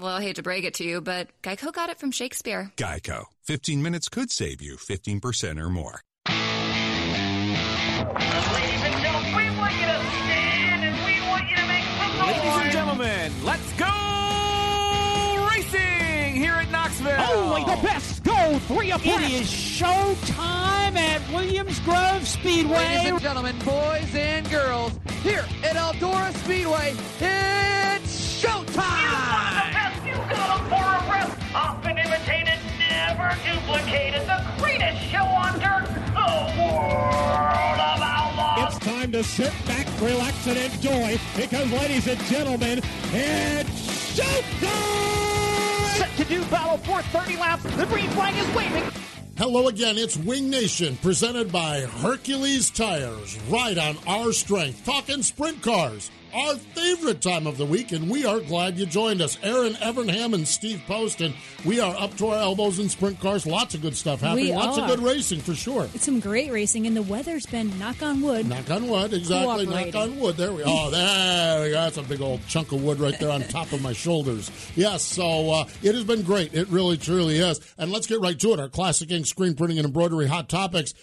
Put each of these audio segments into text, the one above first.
Well, I hate to break it to you, but Geico got it from Shakespeare. Geico. 15 minutes could save you 15% or more. Ladies and gentlemen, we want you to stand and we want you to make some noise. Ladies and gentlemen, let's go racing here at Knoxville. Only the best go three up It is showtime at Williams Grove Speedway. Ladies and gentlemen, boys and girls, here at Eldora Speedway, it's showtime! A for a breath. Often imitated, never duplicated. The greatest show on dirt. The world of outlaws. It's time to sit back, relax, and enjoy because, ladies and gentlemen, it's showtime! Set to do battle for 30 laps. The green flag is waving. Hello again, it's Wing Nation presented by Hercules Tires. Right on our strength. Talking sprint cars, our favorite time of the week, and we are glad you joined us. Erin Evernham and Steve Post, and we are up to our elbows in sprint cars. Lots of good stuff happening. We Lots are. of good racing for sure. It's some great racing, and the weather's been knock on wood. Knock on wood, exactly. Knock on wood. There we Oh, there we go. That's a big old chunk of wood right there on top of my shoulders. Yes, so uh, it has been great. It really, truly is. And let's get right to it. Our Classic Ink Screen Printing and Embroidery Hot Topics.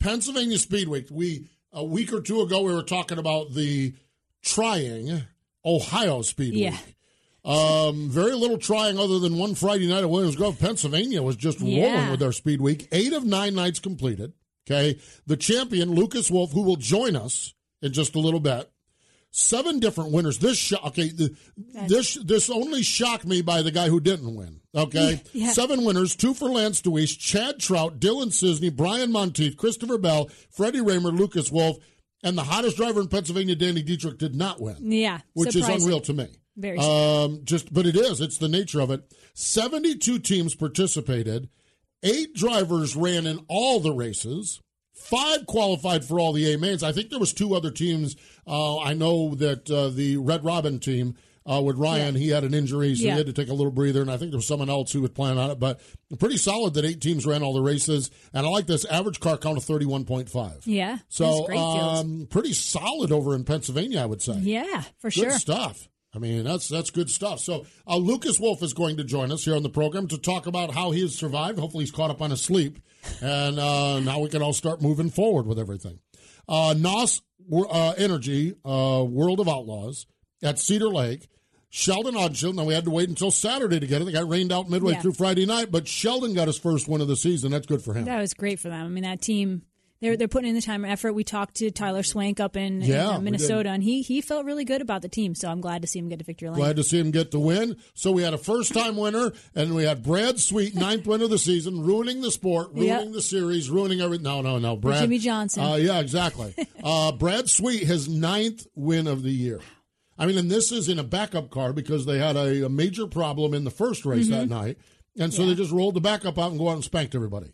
Pennsylvania Speed Week. We, a week or two ago, we were talking about the trying Ohio Speed Yeah. Week. Um, very little trying other than one Friday night at Williams Grove. Pennsylvania was just rolling Yeah. with their speed week. Eight of nine nights completed. Okay. The champion, Lucas Wolfe, who will join us in just a little bit. Seven different winners. This sho- okay, the, this this only shocked me by the guy who didn't win. Okay, Yeah. seven winners: two for Lance Dewease, Chad Trout, Dylan Cisney, Brian Montieth, Christopher Bell, Freddie Rahmer, Lucas Wolfe, and the hottest driver in Pennsylvania, Danny Dietrich, did not win Yeah, which surprising. is unreal to me. Very um, just, but it is. It's the nature of it. Seventy-two teams participated. Eight drivers ran in all the races. Five qualified for all the A mains. I think there was two other teams. Uh, I know that uh, the Red Robin team uh, with Ryan, he had an injury, so Yeah. he had to take a little breather. And I think there was someone else who would plan on it. But pretty solid that eight teams ran all the races. And I like this average car count of thirty-one point five. Yeah, So um, pretty solid over in Pennsylvania, I would say. yeah, for sure. Good sure. stuff. I mean, that's that's good stuff. So uh, Lucas Wolfe is going to join us here on the program to talk about how he has survived. Hopefully, he's caught up on his sleep, and uh, now we can all start moving forward with everything. Uh, NOS uh, Energy, uh, World of Outlaws at Cedar Lake. Sheldon Haudenschild. Now we had to wait until Saturday to get it. They got rained out midway Yeah. through Friday night, but Sheldon got his first win of the season. That's good for him. That was great for them. I mean, that team. They're, they're putting in the time and effort. We talked to Tyler Swank up in, in, Yeah, uh, Minnesota, and he he felt really good about the team. So I'm glad to see him get to victory lane. Glad to see him get the win. So we had a first time winner, and we had Brad Sweet, ninth win of the season, ruining the sport, ruining Yep. the series, ruining everything. No, no, no. Brad. Jimmie Johnson. Uh, yeah, exactly. uh, Brad Sweet, his ninth win of the year. I mean, and this is in a backup car because they had a, a major problem in the first race that Mm-hmm. night. And so they just rolled the backup out and go out and spanked everybody.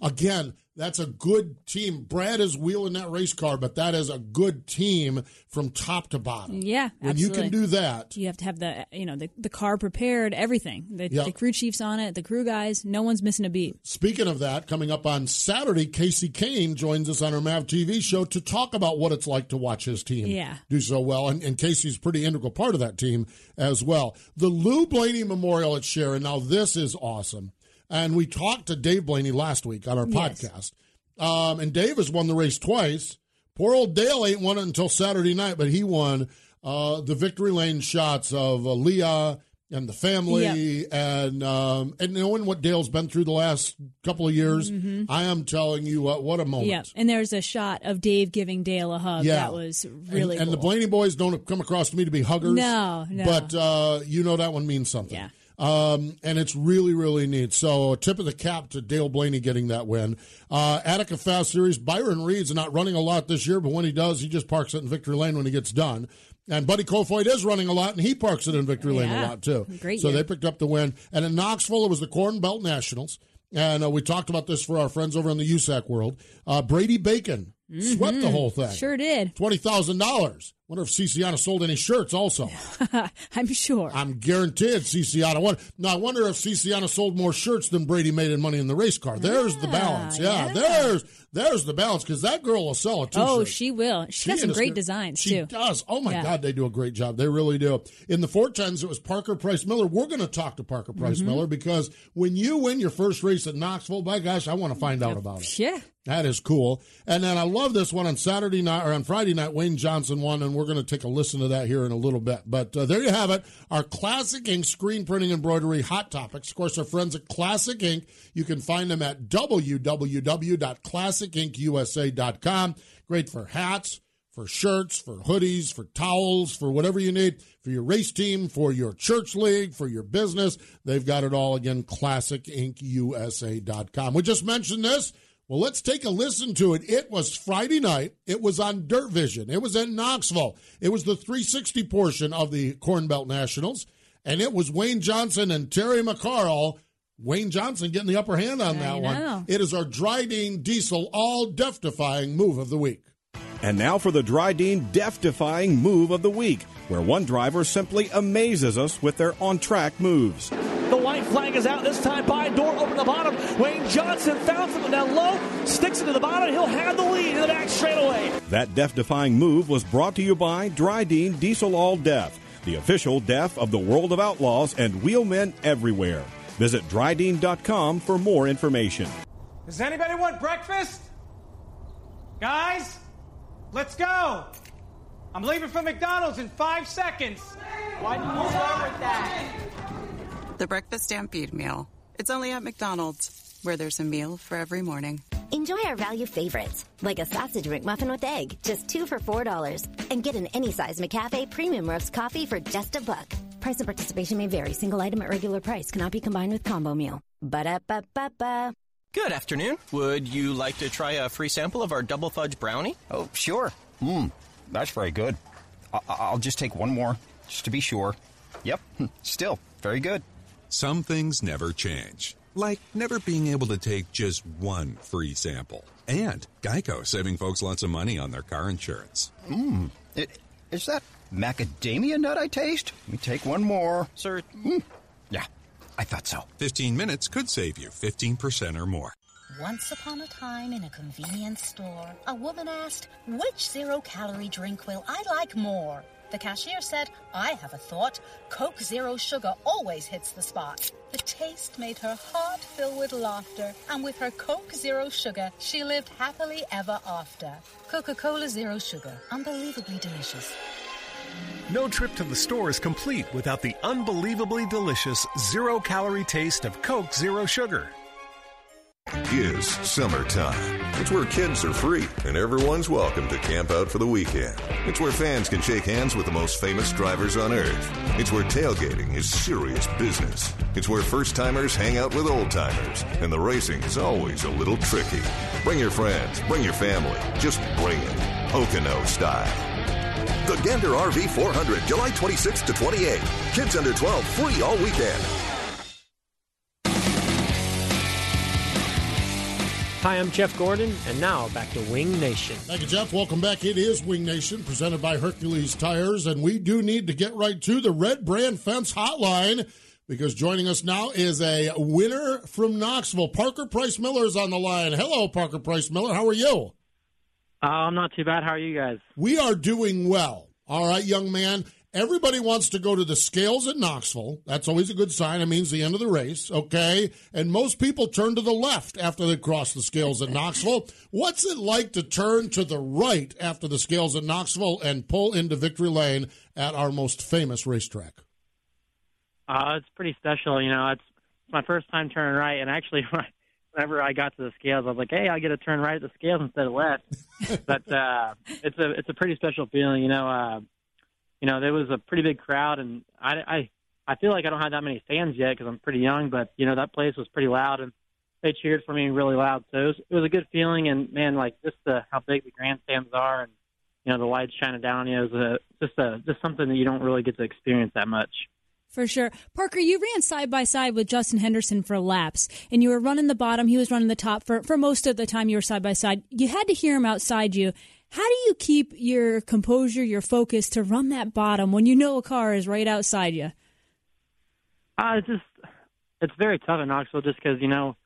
again, that's a good team. Brad is wheeling that race car, but that is a good team from top to bottom. Yeah, when absolutely. you can do that, you have to have the you know the, the car prepared, everything. The, Yep. the crew chiefs on it, the crew guys. No one's missing a beat. Speaking of that, coming up on Saturday, Kasey Kahne joins us on our MAV TV show to talk about what it's like to watch his team Yeah. do so well. And, and Kasey's pretty integral part of that team as well. The Lou Blaney Memorial at Sharon. Now, this is awesome. And we talked to Dave Blaney last week on our Yes. podcast. Um, and Dave has won the race twice. Poor old Dale ain't won it until Saturday night, but he won uh, the victory lane shots of uh, Leah and the family, and um, and knowing what Dale's been through the last couple of years, I am telling you what, what a moment. Yeah, and there's a shot of Dave giving Dale a hug. Yeah. That was really and, and the. Blaney boys don't come across to me to be huggers. No, no. But uh, you know that one means something. Yeah. Um, and it's really, really neat. So, a tip of the cap to Dale Blaney getting that win. Uh, Attica Fast Series, Byron Reed's not running a lot this year, but when he does, he just parks it in Victory Lane when he gets done. And Buddy Kofoid is running a lot, and he parks it in Victory Lane a lot, too. Great So, year. they picked up the win. And in Knoxville, it was the Corn Belt Nationals. And uh, we talked about this for our friends over in the USAC world. Uh, Brady Bacon swept the whole thing. Mm-hmm. Sure did. Twenty thousand dollars. Wonder if Ciciana sold any shirts also. I'm sure. I'm guaranteed Ciciana. Now I wonder if Ciciana sold more shirts than Brady made in money in the race car. There's the balance. Yeah, yeah. there's there's the balance because that girl will sell a t-shirt. oh, she will. She got some great designs she too. does. Oh my Yeah. God, they do a great job. They really do. In the four tens, it was Parker Price Miller. We're going to talk to Parker Price Mm-hmm. Miller because when you win your first race at Knoxville, by gosh, I want to find out about it. Yeah. That is cool. And then I love this one on Saturday night or on Friday night. Wayne Johnson won, and we're going to take a listen to that here in a little bit. But uh, there you have it. Our Classic Ink screen printing embroidery hot topics. Of course, our friends at Classic Ink. You can find them at www.classicinkusa.com. Great for hats, for shirts, for hoodies, for towels, for whatever you need, for your race team, for your church league, for your business. They've got it all again, classicinkusa.com. We just mentioned this. Well, let's take a listen to it. It was Friday night. It was on Dirt Vision. It was in Knoxville. It was the 360 portion of the Corn Belt Nationals, and it was Wayne Johnson and Terry McCarl. Wayne Johnson getting the upper hand on I that know. one. It is our Drydene Diesel all death defying move of the week. And now for the Drydene Death Defying Move of the Week, where one driver simply amazes us with their on track moves. The white flag is out this time by door open the bottom. Wayne Johnson found something down low, sticks it to the bottom. He'll have the lead in the back straightaway. That death defying move was brought to you by Drydene Diesel All Death, the official death of the world of outlaws and wheelmen everywhere. Visit drydene.com for more information. Does anybody want breakfast? Guys, let's go. I'm leaving for McDonald's in five seconds. Why didn't you start with that? The Breakfast Stampede Meal. It's only at McDonald's, where there's a meal for every morning. Enjoy our value favorites, like a sausage McMuffin with egg, just two for four dollars, and get an any size McCafe premium roast coffee for just a buck. Price of participation may vary. Single item at regular price cannot be combined with combo meal. Ba da ba ba ba. Good afternoon. Would you like to try a free sample of our double fudge brownie? Oh, sure. Mmm, that's very good. I- I'll just take one more, just to be sure. Yep, still very good. Some things never change, like never being able to take just one free sample. And Geico saving folks lots of money on their car insurance. Mmm, is that macadamia nut I taste? Let me take one more. Sir, mm. yeah, I thought so. 15 minutes could save you 15% or more. Once upon a time in a convenience store, a woman asked, Which zero calorie drink will I like more? The cashier said, I have a thought. Coke Zero Sugar always hits the spot. The taste made her heart fill with laughter, and with her Coke Zero Sugar, she lived happily ever after. Coca Cola Zero Sugar, unbelievably delicious. No trip to the store is complete without the unbelievably delicious zero calorie taste of Coke Zero Sugar. Is summertime. It's where kids are free and everyone's welcome to camp out for the weekend. It's where fans can shake hands with the most famous drivers on earth. It's where tailgating is serious business. It's where first timers hang out with old timers, and the racing is always a little tricky. Bring your friends, bring your family, just bring it. Pocono style. The Gander RV 400, July 26th to 28. Kids under 12, free all weekend. Hi, I'm Jeff Gordon, and now back to Wing Nation. Thank you, Jeff. Welcome back. It is Wing Nation, presented by Hercules Tires, and we do need to get right to the Red Brand Fence Hotline because joining us now is a winner from Knoxville. Parker Price Miller is on the line. Hello, Parker Price Miller. How are you? Uh, I'm not too bad. How are you guys? We are doing well. All right, young man. Everybody wants to go to the scales at Knoxville. That's always a good sign. It means the end of the race, okay? And most people turn to the left after they cross the scales at Knoxville. What's it like to turn to the right after the scales at Knoxville and pull into victory lane at our most famous racetrack? Uh, it's pretty special. You know, it's, it's my first time turning right, and actually, whenever I got to the scales, I was like, "Hey, I get to turn right at the scales instead of left." but uh, it's a it's a pretty special feeling. You know, uh, you know, there was a pretty big crowd, and I, I, I feel like I don't have that many fans yet because I'm pretty young. But you know, that place was pretty loud, and they cheered for me really loud. So it was, it was a good feeling. And man, like just the how big the grandstands are, and you know, the lights shining down on it was a just a just something that you don't really get to experience that much. For sure. Parker, you ran side by side with Justin Henderson for laps, and you were running the bottom. He was running the top for, for most of the time you were side by side. You had to hear him outside you. How do you keep your composure, your focus to run that bottom when you know a car is right outside you? Uh, it's just it's very tough in Knoxville just because you know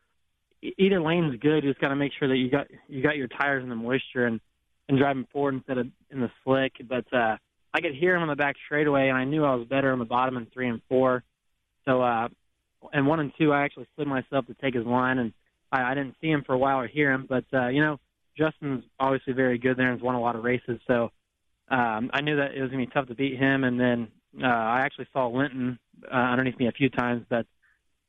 either lane's good. You just got to make sure that you got you got your tires in the moisture and and driving forward instead of in the slick. But uh, I could hear him on the back straightaway, and I knew I was better on the bottom in three and four. So uh, and one and two, I actually slid myself to take his line, and I, I didn't see him for a while or hear him. But uh, you know Justin's obviously very good there and has won a lot of races. So um, I knew that it was to be tough to beat him. And then uh, I actually saw Lynton uh, underneath me a few times. But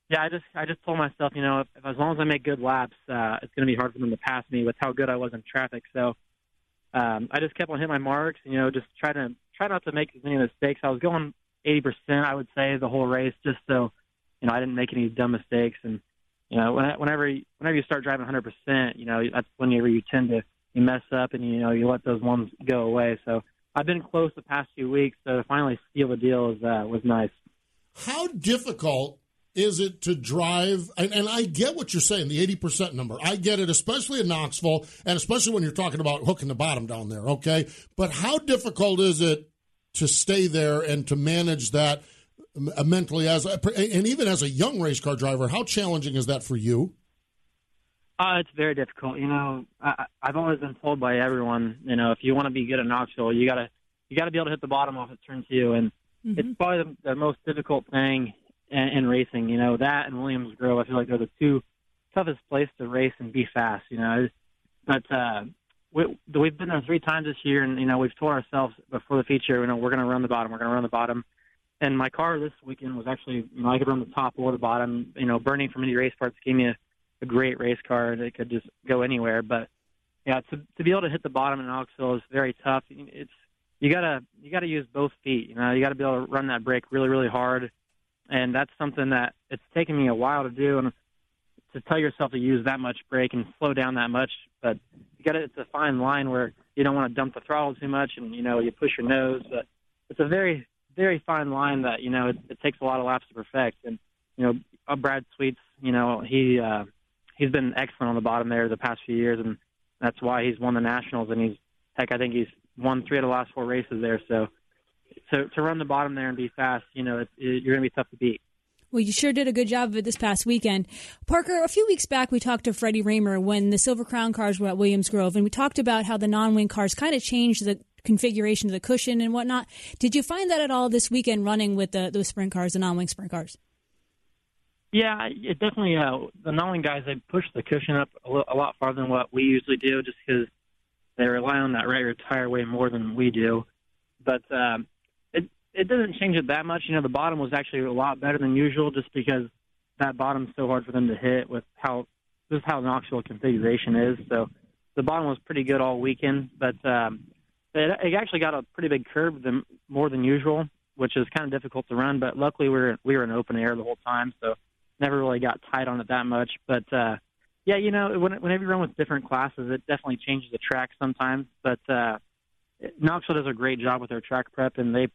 yeah, I just I just told myself, you know, if, if as long as I make good laps, uh, it's going to be hard for them to pass me with how good I was in traffic. So um, I just kept on hitting my marks. You know, just try to try not to make as many mistakes. I was going 80%, I would say, the whole race, just so you know I didn't make any dumb mistakes and you know, whenever whenever you start driving 100%, you know, that's whenever you tend to you mess up and you know you let those ones go away. So I've been close the past few weeks, so to finally seal the deal is uh, was nice. How difficult is it to drive? And, and I get what you're saying, the 80% number. I get it, especially in Knoxville, and especially when you're talking about hooking the bottom down there. Okay, but how difficult is it to stay there and to manage that? Uh, mentally as a, and even as a young race car driver how challenging is that for you uh, it's very difficult you know I, i've always been told by everyone you know if you want to be good at knoxville you gotta you gotta be able to hit the bottom off at turn two and mm-hmm. it's probably the, the most difficult thing in, in racing you know that and williams grove i feel like they're the two toughest places to race and be fast you know but uh we, we've been there three times this year, and you know we've told ourselves before the feature, you know, we're going to run the bottom, we're going to run the bottom, and my car this weekend was actually, you know, I could run the top or the bottom. You know, Bernie from Indy Race Parts gave me a, a great race car that could just go anywhere. But yeah, to to be able to hit the bottom in Knoxville is very tough. It's you gotta you gotta use both feet. You know, you gotta be able to run that brake really really hard, and that's something that it's taken me a while to do. And to tell yourself to use that much brake and slow down that much, but you got to, it's a fine line where you don't want to dump the throttle too much and you know you push your nose, but it's a very very fine line that you know it, it takes a lot of laps to perfect. And you know, uh, Brad Sweets, you know, he uh, he's been excellent on the bottom there the past few years, and that's why he's won the nationals. And he's heck, I think he's won three of the last four races there. So to to run the bottom there and be fast, you know, it, it, you're going to be tough to beat. Well, you sure did a good job of it this past weekend. Parker, a few weeks back, we talked to Freddie Rahmer when the Silver Crown cars were at Williams Grove, and we talked about how the non wing cars kind of changed the configuration of the cushion and whatnot. Did you find that at all this weekend running with the those sprint cars, the non-wing sprint cars? Yeah, it definitely. Uh, the non-wing guys they push the cushion up a, a lot farther than what we usually do, just because they rely on that rear tire way more than we do. But um, it doesn't change it that much. You know, the bottom was actually a lot better than usual, just because that bottom's so hard for them to hit with how this how Knoxville configuration is. So the bottom was pretty good all weekend, but um, it, it actually got a pretty big curve than, more than usual, which is kind of difficult to run. But luckily, we were we were in open air the whole time, so never really got tight on it that much. But uh, yeah, you know, when, whenever you run with different classes, it definitely changes the track sometimes. But uh, Knoxville does a great job with their track prep, and they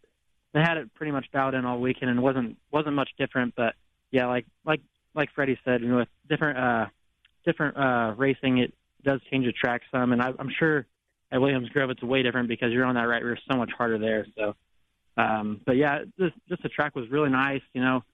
they had it pretty much dialed in all weekend, and wasn't wasn't much different. But yeah, like like like Freddie said, you know, with different uh, different uh, racing, it does change the track some, and I, I'm sure at Williams Grove it's way different because you're on that right rear so much harder there. So, um, but yeah, just just the track was really nice. You know,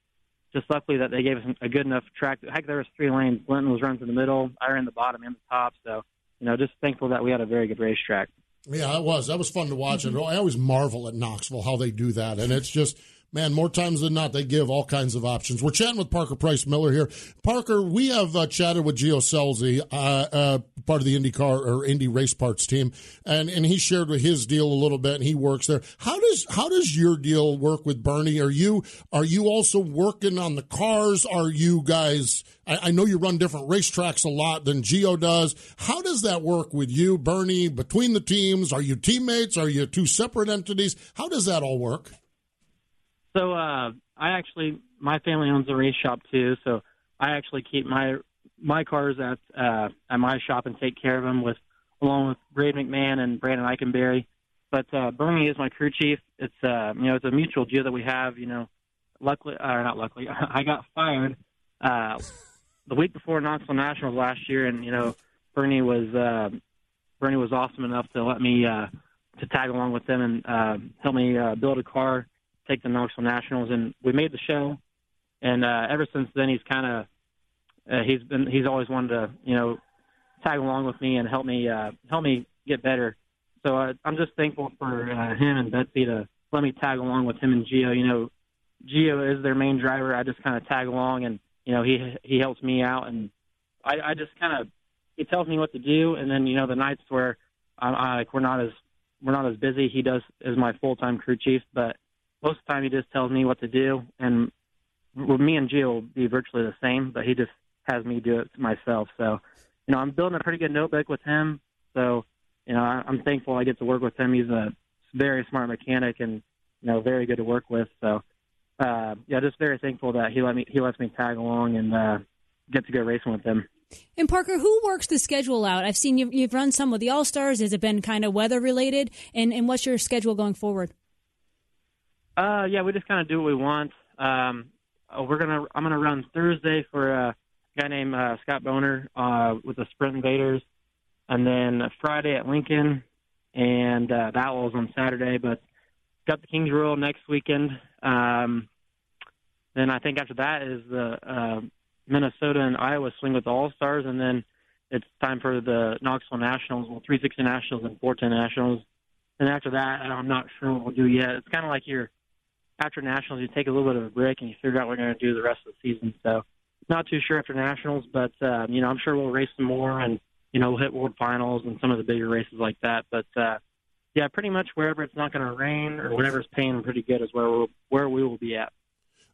just luckily that they gave us a good enough track. Heck, there was three lanes. Lynton was running through the middle. I ran the bottom and the top. So, you know, just thankful that we had a very good racetrack. Yeah, it was. That was fun to watch. And I always marvel at Knoxville how they do that. And it's just man, more times than not, they give all kinds of options. We're chatting with Parker Price Miller here. Parker, we have uh, chatted with Gio Scelzi, uh, uh, part of the IndyCar or Indy Race Parts team, and and he shared with his deal a little bit, and he works there. How does how does your deal work with Bernie? Are you are you also working on the cars? Are you guys? I, I know you run different racetracks a lot than Gio does. How does that work with you, Bernie, between the teams? Are you teammates? Are you two separate entities? How does that all work? So uh, I actually, my family owns a race shop too. So I actually keep my my cars at uh, at my shop and take care of them with along with Braden McMahon and Brandon Eikenberry. But uh, Bernie is my crew chief. It's uh, you know it's a mutual deal that we have. You know, luckily or not luckily, I got fired uh, the week before Knoxville Nationals last year, and you know Bernie was uh, Bernie was awesome enough to let me uh, to tag along with them and uh, help me uh, build a car take the Knoxville Nationals, and we made the show. And uh, ever since then, he's kind of uh, he's been he's always wanted to you know tag along with me and help me uh, help me get better. So uh, I'm just thankful for uh, him and Betsy to let me tag along with him and Gio. You know, Gio is their main driver. I just kind of tag along, and you know he he helps me out, and I, I just kind of he tells me what to do, and then you know the nights where I, I, like we're not as we're not as busy, he does as my full time crew chief, but most of the time he just tells me what to do, and with me and Gio will be virtually the same, but he just has me do it myself. So, you know, I'm building a pretty good notebook with him. So, you know, I'm thankful I get to work with him. He's a very smart mechanic and you know very good to work with. So, uh, yeah, just very thankful that he let me he lets me tag along and uh, get to go racing with him. And Parker, who works the schedule out? I've seen you've, you've run some with the All Stars. Has it been kind of weather related? And and what's your schedule going forward? Uh, yeah, we just kind of do what we want. Um, uh, we're gonna I'm gonna run Thursday for a guy named uh, Scott Boner uh, with the Sprint Invaders, and then Friday at Lincoln, and uh, that was on Saturday. But got the Kings Royal next weekend. Um, then I think after that is the uh, Minnesota and Iowa swing with the All Stars, and then it's time for the Knoxville Nationals, well, 360 Nationals and 410 Nationals. And after that, I'm not sure what we'll do yet. It's kind of like your after nationals, you take a little bit of a break and you figure out what you're going to do the rest of the season. So, not too sure after nationals, but uh, you know, I'm sure we'll race some more and you know, we'll hit world finals and some of the bigger races like that. But uh, yeah, pretty much wherever it's not going to rain or whatever's paying pretty good is where we'll, where we will be at.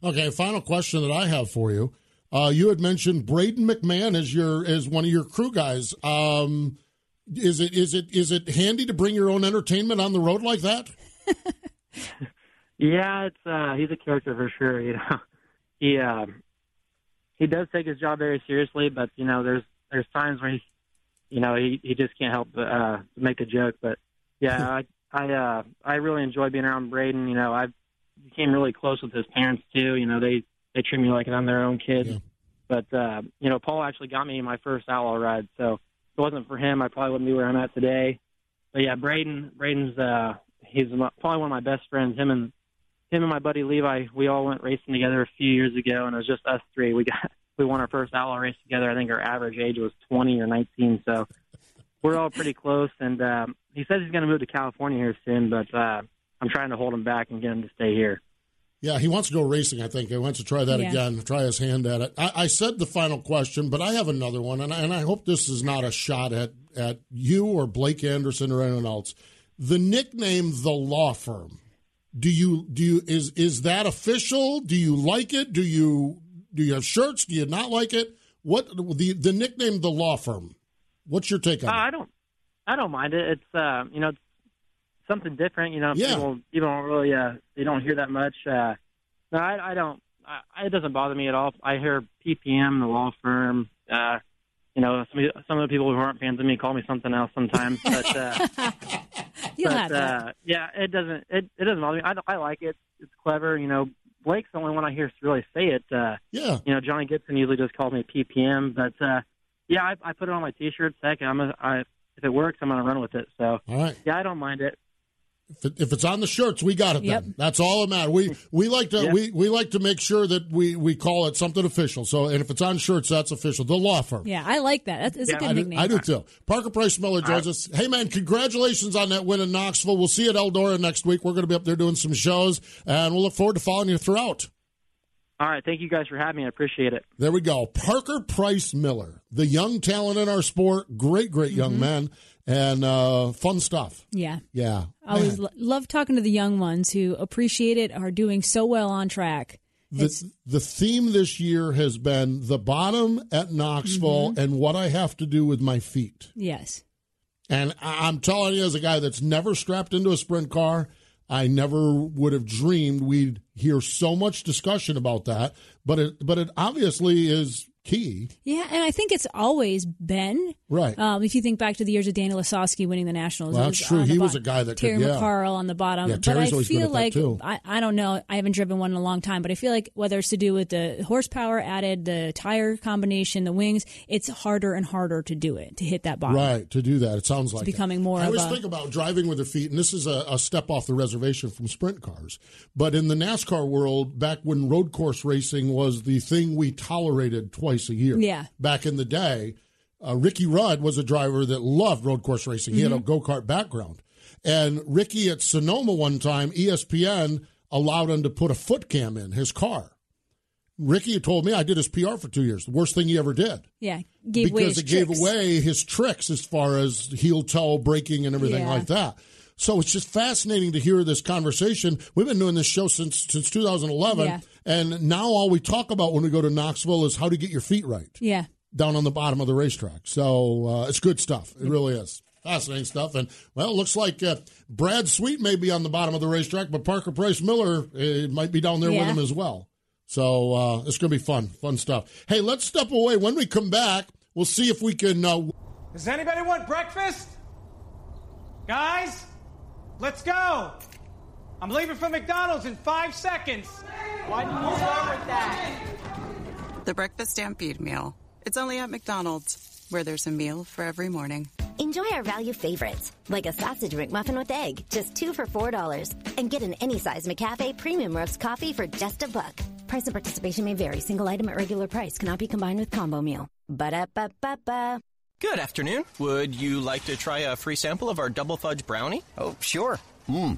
Okay, final question that I have for you. Uh, you had mentioned Braden McMahon as your as one of your crew guys. Um, is it is it is it handy to bring your own entertainment on the road like that? Yeah, it's uh he's a character for sure, you know. He uh, he does take his job very seriously, but you know, there's there's times where he you know, he he just can't help but uh make a joke, but yeah, I I uh I really enjoy being around Braden, you know, I became really close with his parents too, you know, they they treat me like I'm their own kid. Yeah. But uh, you know, Paul actually got me my first outlaw ride, so if it wasn't for him, I probably wouldn't be where I'm at today. But yeah, Braden, Braden's uh, he's probably one of my best friends. Him and him and my buddy Levi, we all went racing together a few years ago, and it was just us three. We got we won our first outlaw race together. I think our average age was 20 or 19, so we're all pretty close. And um, he says he's going to move to California here soon, but uh, I'm trying to hold him back and get him to stay here. Yeah, he wants to go racing. I think he wants to try that yeah. again, try his hand at it. I, I, said the final question, but I have another one, and I, and I hope this is not a shot at at you or Blake Anderson or anyone else. The nickname, the law firm do you do you is is that official? Do you like it? Do you do you have shirts? Do you not like it? What the the nickname the law firm? What's your take on? Uh, I don't I don't mind it. It's uh you know it's something different. You know yeah. people people don't really uh they don't hear that much. Uh, no, I, I don't. I, it doesn't bother me at all. I hear PPM, the law firm. Uh, you know, some some of the people who aren't fans of me call me something else sometimes, but. Uh, You'll but, have that. Uh, yeah, it doesn't. It, it doesn't bother me. I, I like it. It's clever. You know, Blake's the only one I hear really say it. Uh, yeah. You know, Johnny Gibson usually just calls me PPM, but uh, Yeah, I, I put it on my T-shirt. Second, I'm a, I, if it works, I'm going to run with it. So, All right. yeah, I don't mind it. If, it, if it's on the shirts, we got it. Yep. Then that's all that matters. We we like to Yep. we, we like to make sure that we, we call it something official. So and if it's on shirts, that's official. The law firm. Yeah, I like that. That's, that's a good I do. I do too. Parker Price Miller joins us. Hey man, congratulations on that win in Knoxville. We'll see you at Eldora next week. We're going to be up there doing some shows, and we'll look forward to following you throughout. All right, thank you guys for having me. I appreciate it. There we go. Parker Price Miller, the young talent in our sport. Great, great young Mhm. man, and uh, fun stuff. Yeah. Yeah. I always lo- love talking to the young ones who appreciate it, are doing so well on track. The, the theme this year has been the bottom at Knoxville Mm-hmm. and what I have to do with my feet. Yes. And I'm telling you, as a guy that's never strapped into a sprint car, I never would have dreamed we'd hear so much discussion about that. But it, but it obviously is key. Yeah, and I think it's always been. Right. Um, if you think back to the years of Danny Lasoski winning the Nationals, Well, that's true. He was a guy that could- Terry yeah. McCarl on the bottom. Yeah, but I always feel like. I, I don't know. I haven't driven one in a long time, but I feel like whether it's to do with the horsepower added, the tire combination, the wings, it's harder and harder to do it to hit that bottom. Right, to do that. It sounds like it. becoming more I always a- think about driving with your feet, and this is a, a step off the reservation from sprint cars. But in the NASCAR world, back when road course racing was the thing we tolerated twice a year, Yeah. back in the day, uh, Ricky Rudd was a driver that loved road course racing. He had a Mm-hmm. go kart background. And Ricky at Sonoma one time, ESPN allowed him to put a foot cam in his car. Ricky had told me I did his PR for two years. The worst thing he ever did Yeah, gave away because it gave tricks. away his tricks as far as heel toe braking and everything Yeah. like that. So it's just fascinating to hear this conversation. We've been doing this show since since 2011, Yeah. And now all we talk about when we go to Knoxville is how to get your feet right Yeah. down on the bottom of the racetrack. So uh, it's good stuff. It really is. Fascinating stuff. And, well, it looks like uh, Brad Sweet may be on the bottom of the racetrack, but Parker Price Miller uh, might be down there with him as well. So uh, it's going to be fun. Fun stuff. Hey, let's step away. When we come back, we'll see if we can. Uh, Does anybody want breakfast? Guys, let's go. I'm leaving for McDonald's in five seconds. Why didn't you start with that? The Breakfast Stampede Meal. It's only at McDonald's, where there's a meal for every morning. Enjoy our value favorites, like a sausage McMuffin with egg, just two for $4. And get an any size McCafe premium roast coffee for just a buck. Price and participation may vary. Single item at regular price cannot be combined with combo meal. Ba-da-ba-ba-ba. Good afternoon. Would you like to try a free sample of our double fudge brownie? Oh, sure. Mmm,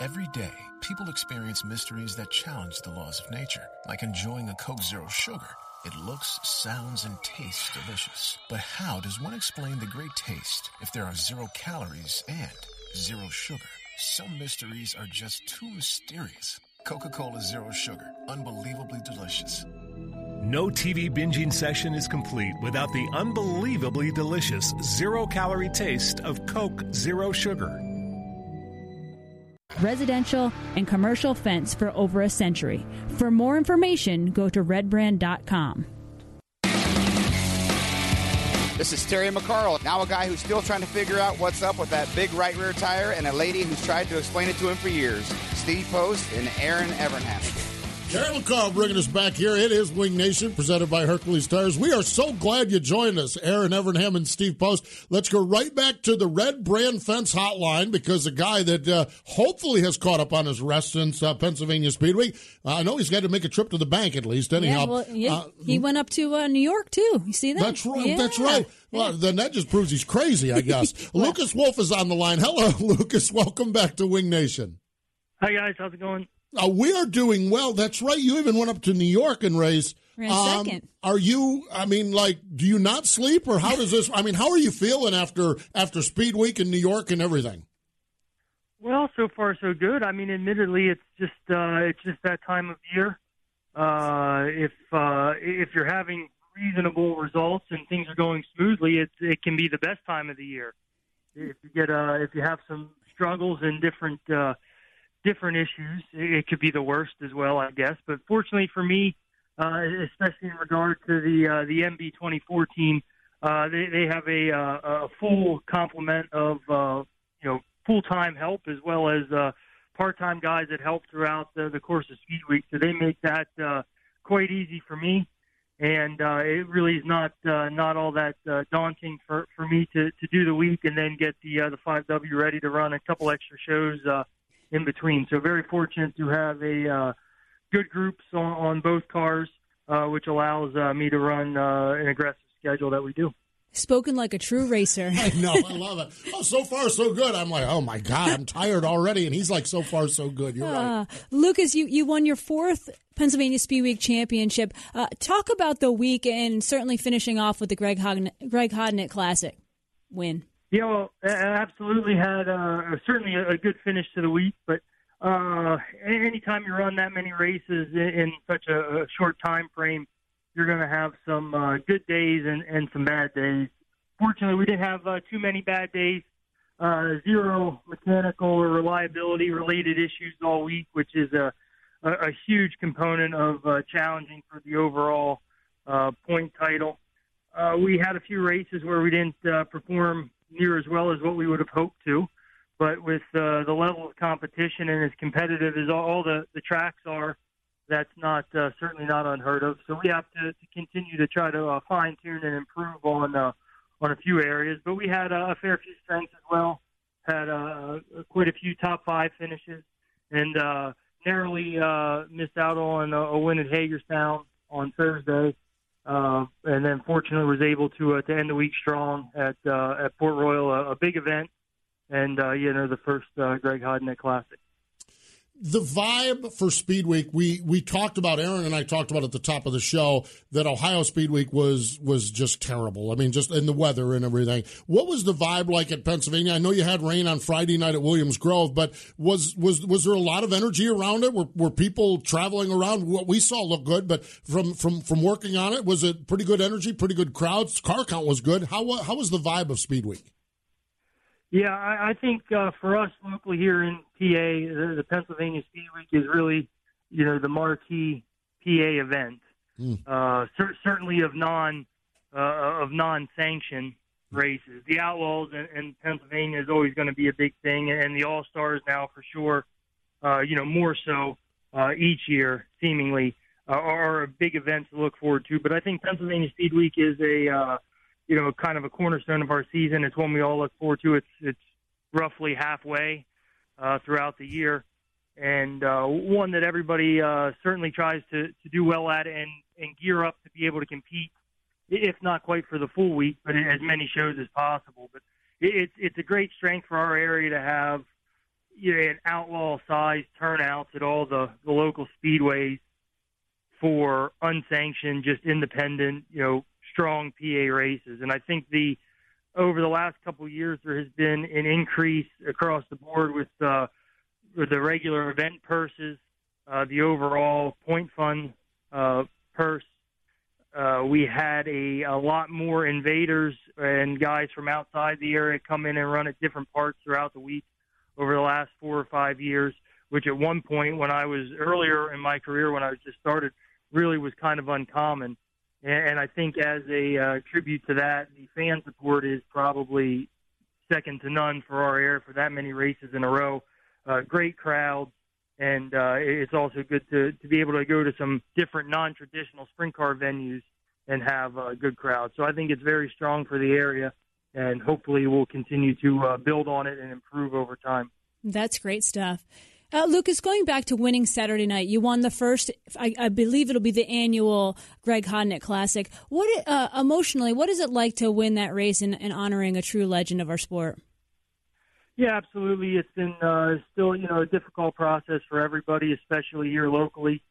Every day, people experience mysteries that challenge the laws of nature, like enjoying a Coke Zero Sugar. It looks, sounds, and tastes delicious. But how does one explain the great taste if there are zero calories and zero sugar? Some mysteries are just too mysterious. Coca Cola Zero Sugar, unbelievably delicious. No TV binging session is complete without the unbelievably delicious zero calorie taste of Coke Zero Sugar. Residential, and commercial fence for over a century. For more information, go to redbrand.com. This is Terry McCarl, now a guy who's still trying to figure out what's up with that big right rear tire, and a lady who's tried to explain it to him for years. Steve Post and Erin Evernham. Carol McCall bringing us back here. It is Wing Nation, presented by Hercules Tires. We are so glad you joined us, Erin Evernham and Steve Post. Let's go right back to the Red Brand Fence Hotline because the guy that uh, hopefully has caught up on his rest since uh, Pennsylvania Speedway. Uh, I know he's got to make a trip to the bank at least. Anyhow, Yeah, well, yeah, Uh, he went up to uh, New York too. You see that? that's right. Yeah. That's right. Well, then that just proves he's crazy, I guess. Lucas Wolfe is on the line. Hello, Lucas. Welcome back to Wing Nation. Hi guys, how's it going? Uh, we are doing well. That's right. You even went up to New York and raced. Ran Um, second. Are you? I mean, like, do you not sleep, or how does this? I mean, how are you feeling after after Speed Week in New York and everything? Well, so far so good. I mean, admittedly, it's just uh, it's just that time of year. Uh, if uh, if you're having reasonable results and things are going smoothly, it it can be the best time of the year. If you get uh, if you have some struggles and different uh, different issues. It could be the worst as well, I guess. But fortunately for me, uh, especially in regard to the uh, the MB24 team, uh, they they have a, uh, a full complement of uh, you know full time help as well as uh, part time guys that help throughout the, the course of Speed Week. So they make that uh, quite easy for me. And uh, it really is not uh, not all that uh, daunting for, for me to, to do the week and then get the uh, the 5W ready to run a couple extra shows uh, in between. So very fortunate to have a uh, good groups on, on both cars, uh, which allows uh, me to run uh, an aggressive schedule that we do. Spoken like a true racer. I know, I love it. Oh, so far so good. I'm like, oh my god, I'm tired already, and he's like, so far so good. You're right. Uh, Lucas, you, you won your fourth Pennsylvania Speed Week championship. Uh, talk about the week and certainly finishing off with the Greg Hogn- Greg Hodnett Classic win. Yeah, well, absolutely had uh, certainly a, good finish to the week, but uh, anytime you run that many races in, in such a, a short time frame, you're going to have some uh, good days and, and some bad days. Fortunately, we didn't have uh, too many bad days. Uh, zero mechanical or reliability related issues all week, which is a, a, a huge component of uh, challenging for the overall uh, point title. Uh, we had a few races where we didn't uh, perform near as well as what we would have hoped to, but with uh, the level of competition and as competitive as all the, the tracks are, that's not uh, certainly not unheard of. So we have to, to continue to try to uh, fine tune and improve on uh, on a few areas. But we had uh, a fair few strengths as well. Had uh, quite a few top five finishes, and uh, narrowly uh, missed out on a, a win at Hagerstown on Thursday. Uh, and then fortunately was able to uh, to end the week strong at uh, at Port Royal, a, a big event, and uh, you know the first uh, Greg Hodnett Classic the vibe for Speed Week, we we talked about. Erin and I talked about at the top of the show that Ohio Speed Week was was just terrible. I mean, just in the weather and everything. What was the vibe like at Pennsylvania? I know you had rain on Friday night at Williams Grove, but was was was there a lot of energy around it? Were were people traveling around? What we saw looked good, but from from from working on it, was it pretty good energy? Pretty good crowds. Car count was good. How how was the vibe of Speed Week? Yeah, I, I think uh, for us locally here in PA, the, the Pennsylvania Speed Week is really, you know, the marquee PA event. Mm. Uh, cer- certainly of non uh, of non-sanctioned races. The Outlaws in, in Pennsylvania is always going to be a big thing, and the All Stars now for sure. Uh, you know, more so uh, each year, seemingly, uh, are a big event to look forward to. But I think Pennsylvania Speed Week is a uh, you know, kind of a cornerstone of our season. It's one we all look forward to. It's it's roughly halfway uh, throughout the year, and uh, one that everybody uh, certainly tries to, to do well at and, and gear up to be able to compete, if not quite for the full week, but as many shows as possible. But it's it's a great strength for our area to have you know, an outlaw size turnouts at all the, the local speedways for unsanctioned, just independent, you know, strong PA races. And I think the over the last couple of years there has been an increase across the board with uh, with the regular event purses, uh, the overall point fund uh, purse. Uh, we had a, a lot more invaders and guys from outside the area come in and run at different parts throughout the week over the last four or five years, which at one point when I was earlier in my career, when I just started, really was kind of uncommon. And I think as a uh, tribute to that, the fan support is probably second to none for our area for that many races in a row. Uh, great crowds, and uh, it's also good to, to be able to go to some different non-traditional sprint car venues and have a good crowd. So I think it's very strong for the area, and hopefully we'll continue to uh, build on it and improve over time. That's great stuff. Uh, Lucas, going back to winning Saturday night, you won the first. I, I believe it'll be the annual Greg Hodnett Classic. What uh, emotionally, what is it like to win that race and, honoring a true legend of our sport? Yeah, absolutely. It's been uh, still, you know, a difficult process for everybody, especially here locally.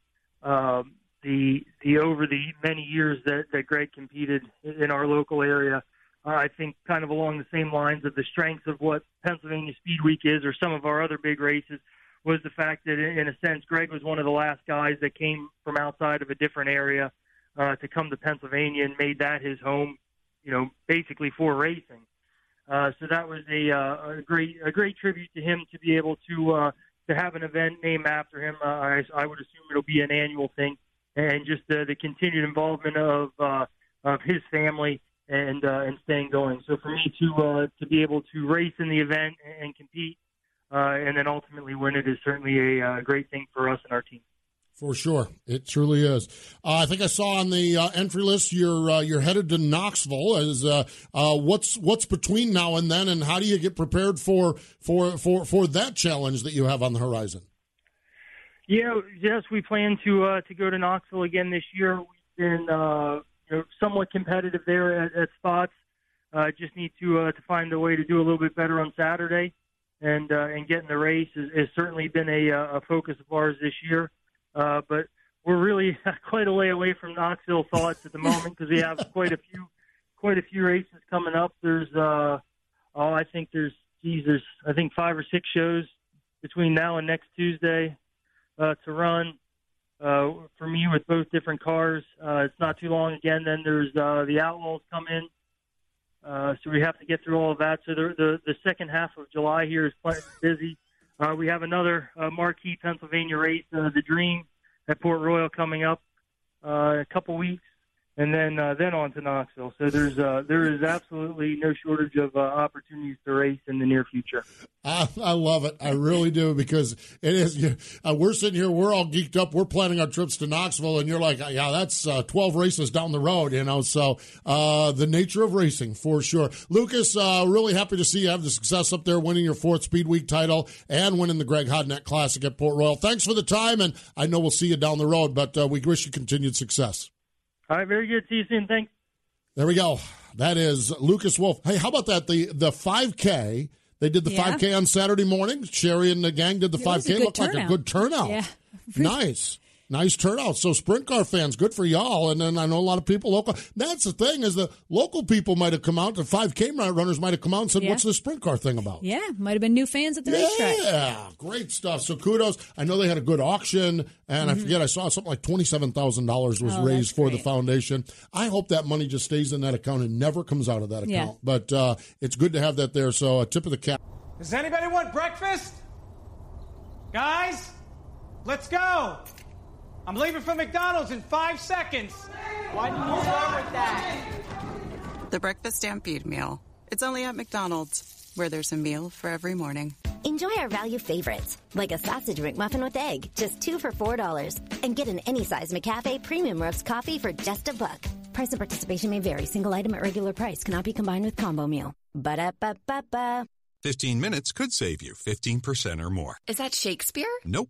Um, the the over the many years that, that Greg competed in our local area, uh, I think kind of along the same lines of the strengths of what Pennsylvania Speed Week is, or some of our other big races was the fact that, in a sense, Greg was one of the last guys that came from outside of a different area uh, to come to Pennsylvania and made that his home, you know, basically for racing. Uh, so that was a, uh, a great a great tribute to him to be able to uh, to have an event named after him. Uh, I, I would assume it'll be an annual thing, and just the, the continued involvement of uh, of his family and uh, and staying going. So for me to uh, to be able to race in the event and compete, and then ultimately win it is certainly a uh, great thing for us and our team. For sure, it truly is. Uh, I think I saw on the uh, entry list you're uh, you're headed to Knoxville. As uh, uh, what's what's between now and then, and how do you get prepared for for for for that challenge that you have on the horizon? Yeah, yes, we plan to uh, to go to Knoxville again this year. We've been you know, somewhat competitive there at, at spots. just need to to find a way to do a little bit better on Saturday, and and get in the race has, has certainly been a, a focus of ours this year. Uh, but we're really quite a way away from Knoxville thoughts at the moment because we have quite a few quite a few races coming up. There's uh, oh, I think there's geez, there's I think five or six shows between now and next Tuesday uh, to run. Uh, for me, with both different cars, uh, it's not too long again. Then there's uh, the Outlaws come in, uh, so we have to get through all of that. So the the, the second half of July here is quite busy. Uh, we have another uh, marquee Pennsylvania race, uh, the Dream, at Port Royal coming up uh, in a couple weeks and then uh, then on to Knoxville. So there's uh, there is absolutely no shortage of uh, opportunities to race in the near future. I, I love it. I really do because it is. Uh, we're sitting here, we're all geeked up. We're planning our trips to Knoxville, and you're like, yeah, that's uh, 12 races down the road, you know. So uh, the nature of racing for sure. Lucas, really happy to see you have the success up there, winning your fourth Speed Week title and winning the Greg Hodnett Classic at Port Royal. Thanks for the time, and I know we'll see you down the road, but we wish you continued success. All right, very good. See you soon. Thanks. There we go. That is Lucas Wolfe. Hey, how about that? The the 5K. They did the yeah. 5K on Saturday morning. Sherry and the gang did the it 5K. Looked turnout. like a good turnout. Yeah. nice. Nice turnout. So sprint car fans, good for y'all. And then I know a lot of people local. That's the thing is the local people might have come out. The 5K runners might have come out and said, Yeah. "What's the sprint car thing about?" Yeah, might have been new fans at the racetrack. Yeah, great stuff. So kudos. I know they had a good auction, and I Mhm. forget I saw something like twenty seven thousand dollars was Oh, raised that's for the foundation. I hope that money just stays in that account and never comes out of that account. Yeah. But uh, it's good to have that there. So a tip of the cap. Does anybody want breakfast? Guys, let's go. I'm leaving for McDonald's in five seconds. Why didn't you start with that? The Breakfast Stampede Meal. It's only at McDonald's, where there's a meal for every morning. Enjoy our value favorites, like a sausage McMuffin with egg, just two for $4. And get an any size McCafe premium roast coffee for just a buck. Price and participation may vary. Single item at regular price cannot be combined with combo meal. Ba da ba ba ba. 15 minutes could save you 15% or more. Is that Shakespeare? Nope,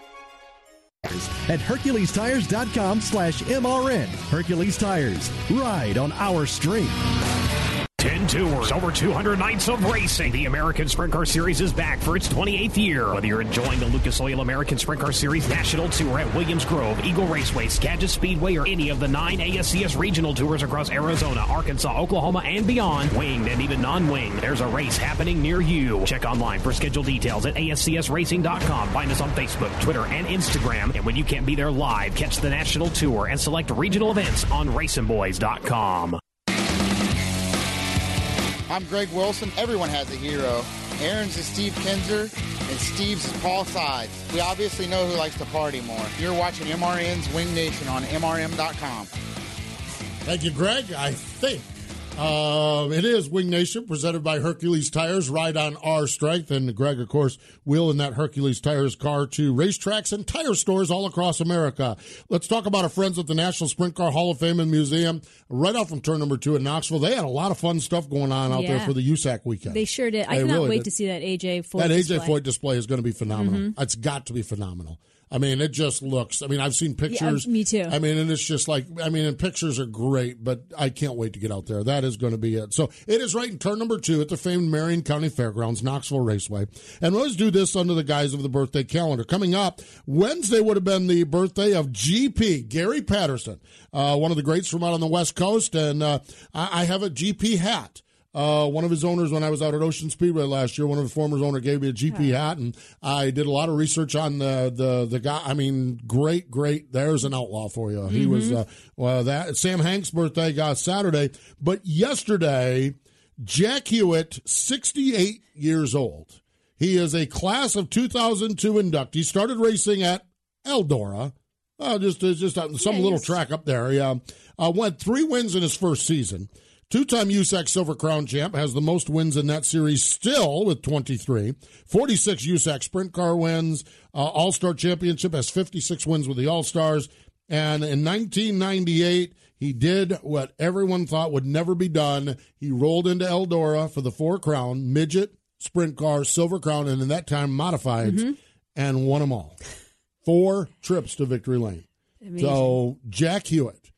At HerculesTires.com slash MRN. Hercules Tires. Ride on our street. 10 tours, over 200 nights of racing. The American Sprint Car Series is back for its 28th year. Whether you're enjoying the Lucas Oil American Sprint Car Series National Tour at Williams Grove, Eagle Raceway, Skagit Speedway, or any of the nine ASCS regional tours across Arizona, Arkansas, Oklahoma, and beyond, winged and even non-winged, there's a race happening near you. Check online for schedule details at ASCSRacing.com. Find us on Facebook, Twitter, and Instagram. And when you can't be there live, catch the National Tour and select regional events on RacinBoys.com. I'm Greg Wilson. Everyone has a hero. Erin's is Steve Kinser, and Steve's is Paul Sides. We obviously know who likes to party more. You're watching MRN's Wing Nation on MRN.com. Thank you, Greg. I think Um, it is Wing Nation presented by Hercules Tires. Ride on our strength. And Greg, of course, will in that Hercules Tires car to racetracks and tire stores all across America. Let's talk about our friends at the National Sprint Car Hall of Fame and Museum. Right off from turn number two in Knoxville. They had a lot of fun stuff going on out Yeah. there for the USAC weekend. They sure did. I They cannot really wait did. to see that AJ Foyt that AJ display. Foyt display is going to be phenomenal. Mhm. It's got to be phenomenal. I mean, it just looks. I mean, I've seen pictures. me too. I mean, and it's just like. I mean, and pictures are great, but I can't wait to get out there. That is going to be it. So it is right in turn number two at the famed Marion County Fairgrounds, Knoxville Raceway, and we always do this under the guise of the birthday calendar. Coming up Wednesday would have been the birthday of GP Gary Patterson, uh, one of the greats from out on the West Coast, and uh, I, I have a GP hat. Uh, one of his owners, when I was out at Ocean Speedway last year, one of the former owners gave me a GP hat, and I did a lot of research on the the the guy. I mean, great, great. There's an outlaw for you. He was Mhm. uh, well that Sam Hank's birthday got Saturday, but yesterday, Jack Hewitt, 68 years old. He is a class of 2002 inductee. He started racing at Eldora. Uh, just uh, just uh, some little track up there. Yeah, uh, went three wins in his first season. Two-time USAC Silver Crown champ has the most wins in that series still with 23. 46 USAC Sprint Car wins. Uh, All-Star Championship has 56 wins with the All-Stars. And in 1998, he did what everyone thought would never be done. He rolled into Eldora for the Four Crown, Midget, Sprint Car, Silver Crown, and in that time modifieds, Mm-hmm. and won them all. Four trips to Victory Lane. Amazing. So Jack Hewitt,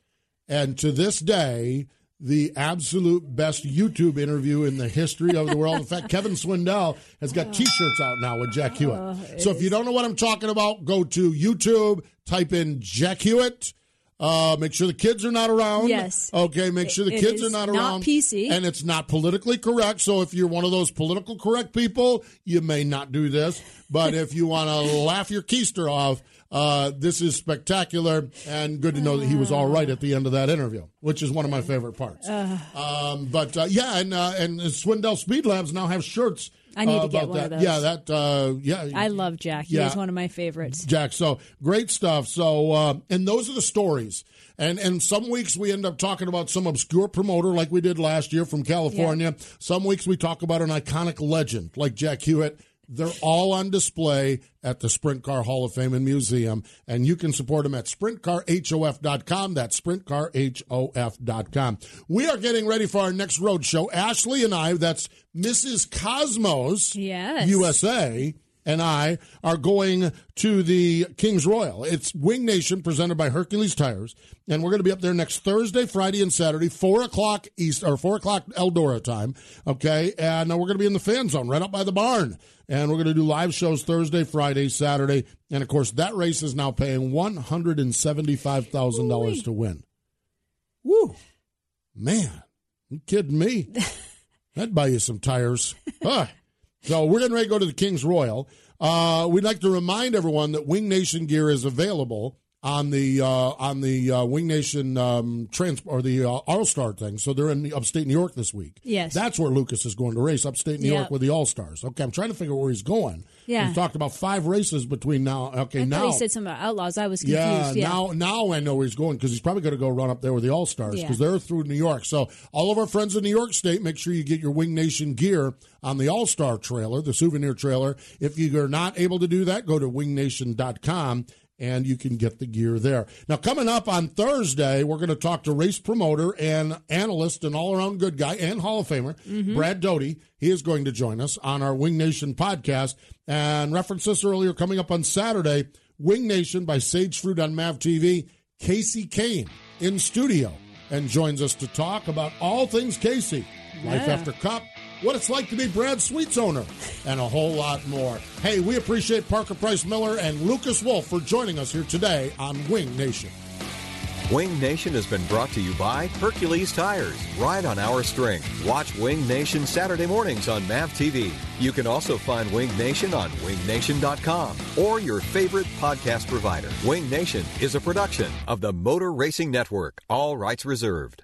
and to this day, the absolute best YouTube interview in the history of the world. In fact, Kevin Swindell has got T-shirts out now with Jack Hewitt. Oh, so if you don't know what I'm talking about, go to YouTube, type in Jack Hewitt. Uh, make sure the kids are not around. Yes. Okay. Make sure the It kids are not not around. PC. And it's not politically correct. So if you're one of those political correct people, you may not do this. But if you want to laugh your keister off, uh, this is spectacular and good to know that he was all right at the end of that interview, which is one of my favorite parts. Uh, Um, but uh, yeah, and uh, and Swindell Speed Labs now have shirts. I need uh, to get one that. of those. Yeah, that. Uh, yeah, I love Jack. He Yeah. is one of my favorites. Jack. So great stuff. So uh, and those are the stories. And and some weeks we end up talking about some obscure promoter like we did last year from California. Some weeks we talk about an iconic legend like Jack Hewitt. They're all on display at the Sprint Car Hall of Fame and Museum, and you can support them at sprintcarhof.com. That's sprintcarhof.com. We are getting ready for our next road show. Ashley and I, that's Mrs. Cosmos Yes. USA, and I are going to the Kings Royal. It's Wing Nation presented by Hercules Tires, and we're going to be up there next Thursday, Friday, and Saturday, four o'clock East or four o'clock Eldora time. Okay, and uh, we're going to be in the fan zone right up by the barn, and we're going to do live shows Thursday, Friday, Saturday, and of course that race is now paying one hundred and seventy-five thousand dollars to win. Woo, man, you kidding me? That'd buy you some tires. Huh. So we're getting ready to go to the King's Royal. Uh, we'd like to remind everyone that Wing Nation gear is available on the uh, on the uh, Wing Nation um, trans or the uh, All Star thing. So they're in upstate New York this week. Yes. that's where Lucas is going to race upstate New Yep. York with the All Stars. Okay, I'm trying to figure out where he's going. Yeah. we talked about five races between now. Okay, I now he said something about outlaws. I was yeah, confused. Yeah, now now I know where he's going because he's probably going to go run up there with the All Stars Yeah. because they're through New York. So all of our friends in New York State, make sure you get your Wing Nation gear on the All Star trailer, the souvenir trailer. If you're not able to do that, go to wingnation.com and you can get the gear there. Now, coming up on Thursday, we're going to talk to race promoter and analyst and all around good guy and Hall of Famer, Mm-hmm. Brad Doty. He is going to join us on our Wing Nation podcast. And reference this earlier, coming up on Saturday, Wing Nation by Sage Fruit on MAV TV. Kasey Kahne in studio and joins us to talk about all things Kasey, life after Cup, what it's like to be Brad Sweet's owner, and a whole lot more. Hey, we appreciate Parker Price Miller and Lucas Wolfe for joining us here today on Wing Nation. Wing Nation has been brought to you by Hercules Tires. Ride on our strength. Watch Wing Nation Saturday mornings on MAV TV. You can also find Wing Nation on wingnation.com or your favorite podcast provider. Wing Nation is a production of the Motor Racing Network. All rights reserved.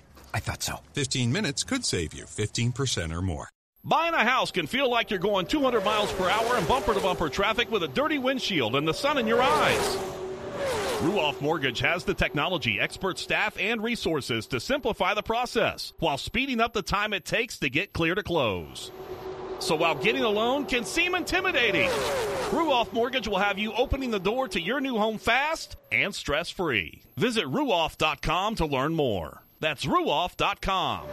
I thought so. 15 minutes could save you 15% or more. Buying a house can feel like you're going 200 miles per hour in bumper to bumper traffic with a dirty windshield and the sun in your eyes. Ruoff Mortgage has the technology, expert staff, and resources to simplify the process while speeding up the time it takes to get clear to close. So while getting a loan can seem intimidating, Ruoff Mortgage will have you opening the door to your new home fast and stress free. Visit ruoff.com to learn more. That's ruoff.com.